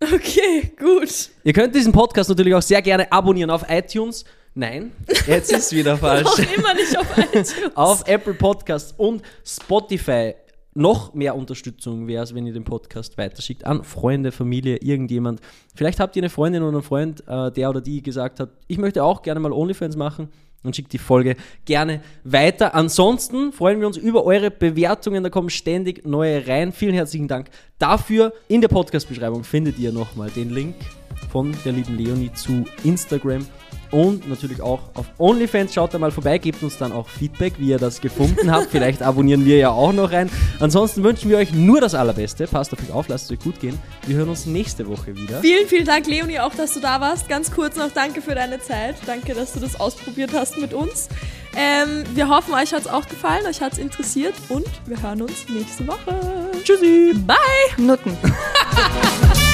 Okay, gut. Ihr könnt diesen Podcast natürlich auch sehr gerne abonnieren auf iTunes. Nein, jetzt ist wieder falsch. Noch immer nicht auf iTunes. auf Apple Podcasts und Spotify. Noch mehr Unterstützung wäre es, wenn ihr den Podcast weiterschickt an Freunde, Familie, irgendjemand. Vielleicht habt ihr eine Freundin oder einen Freund, äh, der oder die gesagt hat, ich möchte auch gerne mal OnlyFans machen und schickt die Folge gerne weiter. Ansonsten freuen wir uns über eure Bewertungen, da kommen ständig neue rein. Vielen herzlichen Dank dafür. In der Podcast-Beschreibung findet ihr nochmal den Link von der lieben Leonie zu Instagram und natürlich auch auf OnlyFans. Schaut da mal vorbei, gebt uns dann auch Feedback, wie ihr das gefunden habt. Vielleicht abonnieren wir ja auch noch rein. Ansonsten wünschen wir euch nur das Allerbeste. Passt auf euch auf, lasst es euch gut gehen. Wir hören uns nächste Woche wieder. Vielen, vielen Dank, Leonie, auch, dass du da warst. Ganz kurz noch danke für deine Zeit. Danke, dass du das ausprobiert hast mit uns. Ähm, wir hoffen, euch hat es auch gefallen, euch hat es interessiert und wir hören uns nächste Woche. Tschüssi! Bye! Nutten.